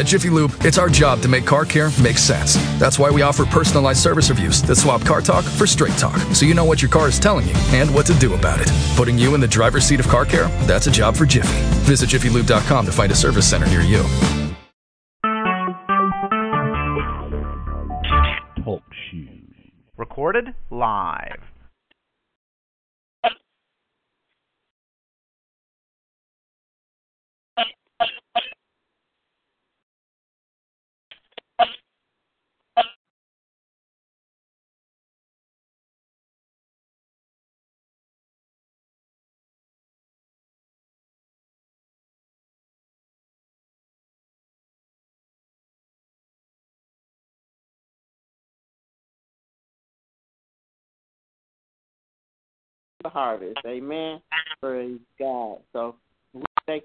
At Jiffy Lube, it's our job to make car care make sense. That's why we offer personalized service reviews that swap car talk for straight talk, so you know what your car is telling you and what to do about it. Putting you in the driver's seat of car care? That's a job for Jiffy. Visit jiffylube.com to find a service center near you. Talk shoes. Recorded live. The harvest. Amen. Praise God. So we thank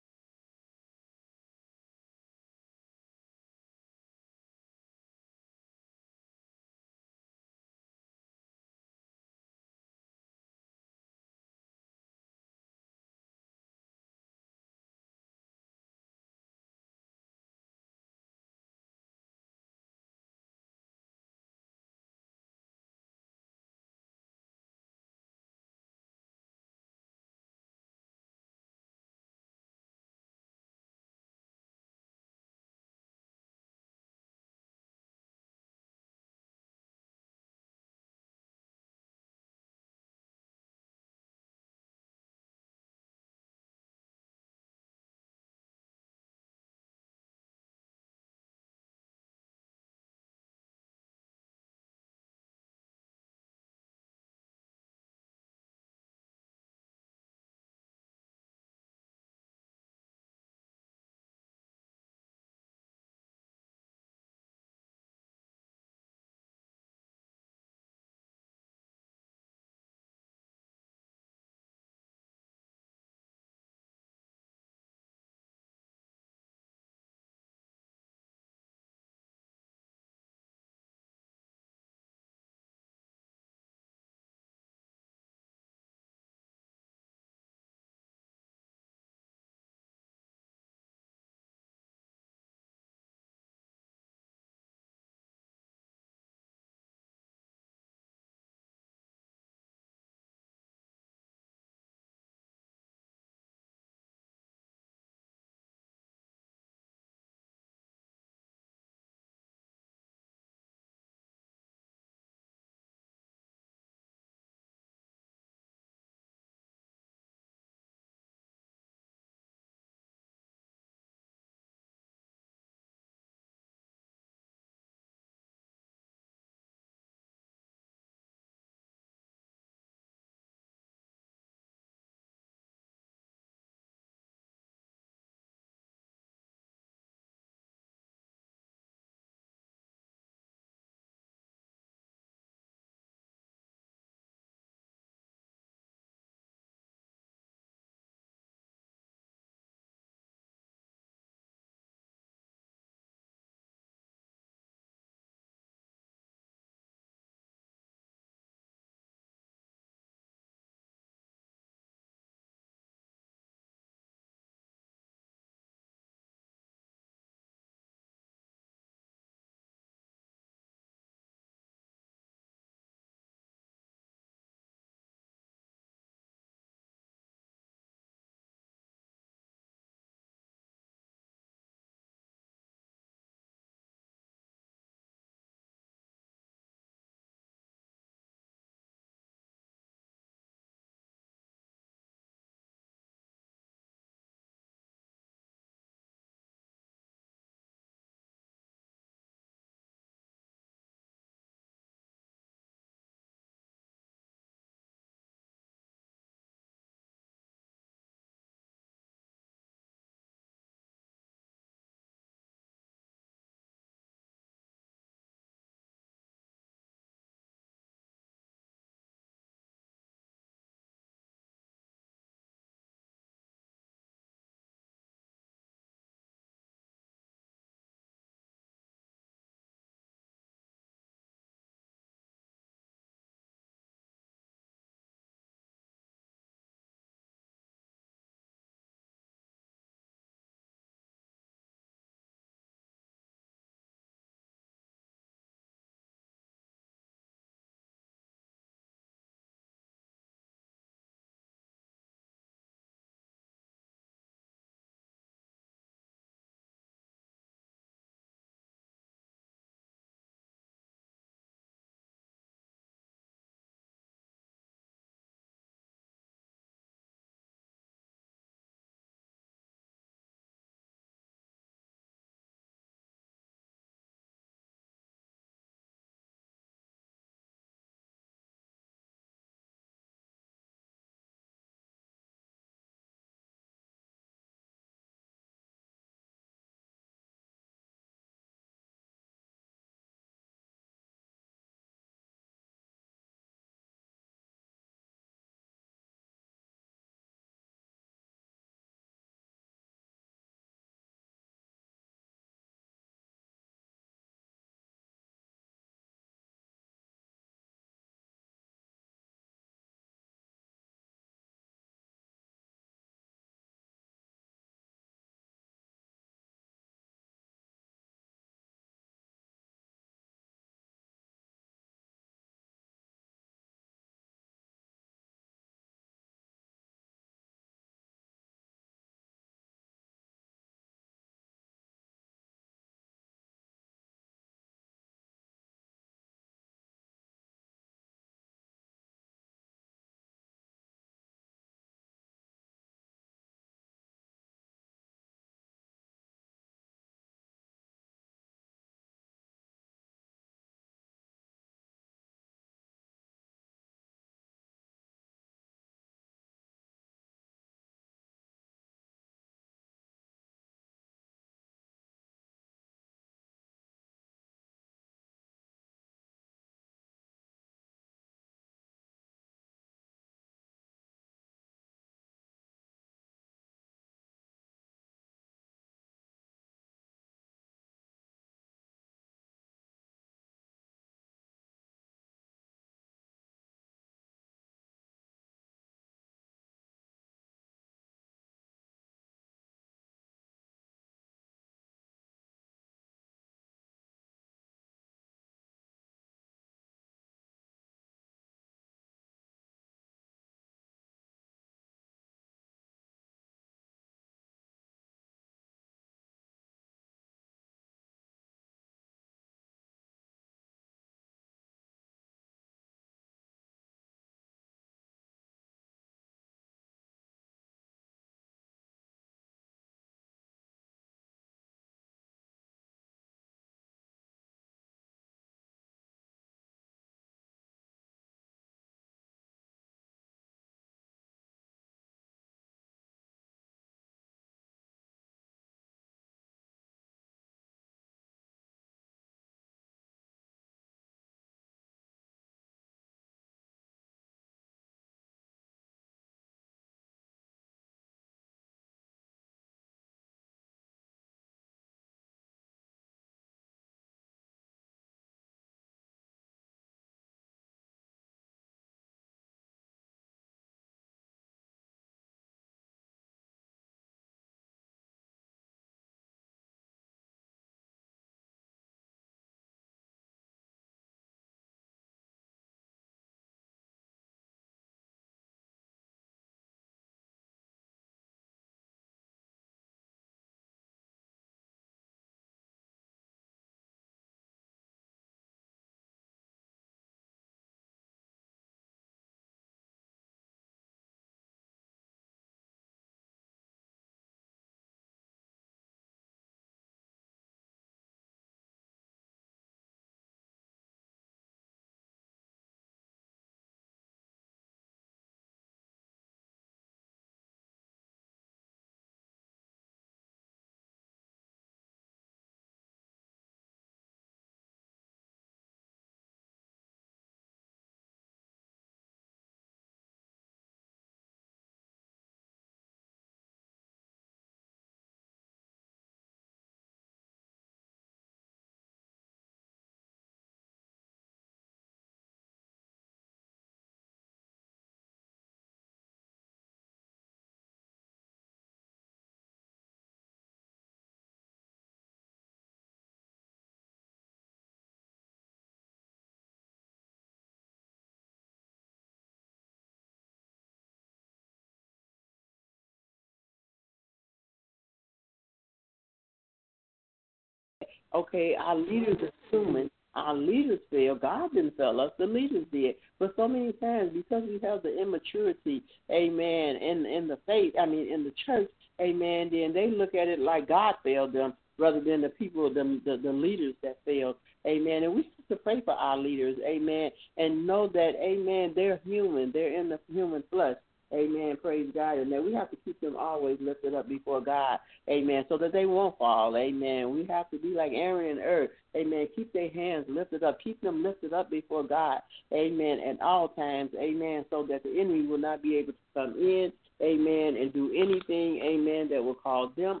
okay, our leaders are human. Our leaders fail. God didn't fail us. The leaders did. But so many times, because we have the immaturity, amen, in in the faith, I mean, in the church, amen, then they look at it like God failed them rather than the people, the the, the leaders that failed. Amen. And we have to pray for our leaders, amen, and know that, amen, they're human. They're in the human flesh. Amen. Praise God. And that we have to keep them always lifted up before God. Amen. So that they won't fall. Amen. We have to be like Aaron and Hur. Amen. Keep their hands lifted up. Keep them lifted up before God. Amen. At all times. Amen. So that the enemy will not be able to come in. Amen. And do anything. Amen. That will cause them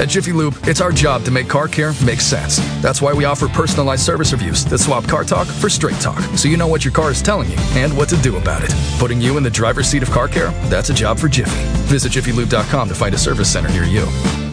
At Jiffy Lube, it's our job to make car care make sense. That's why we offer personalized service reviews that swap car talk for straight talk, so you know what your car is telling you and what to do about it. Putting you in the driver's seat of car care? That's a job for Jiffy. Visit jiffylube.com to find a service center near you.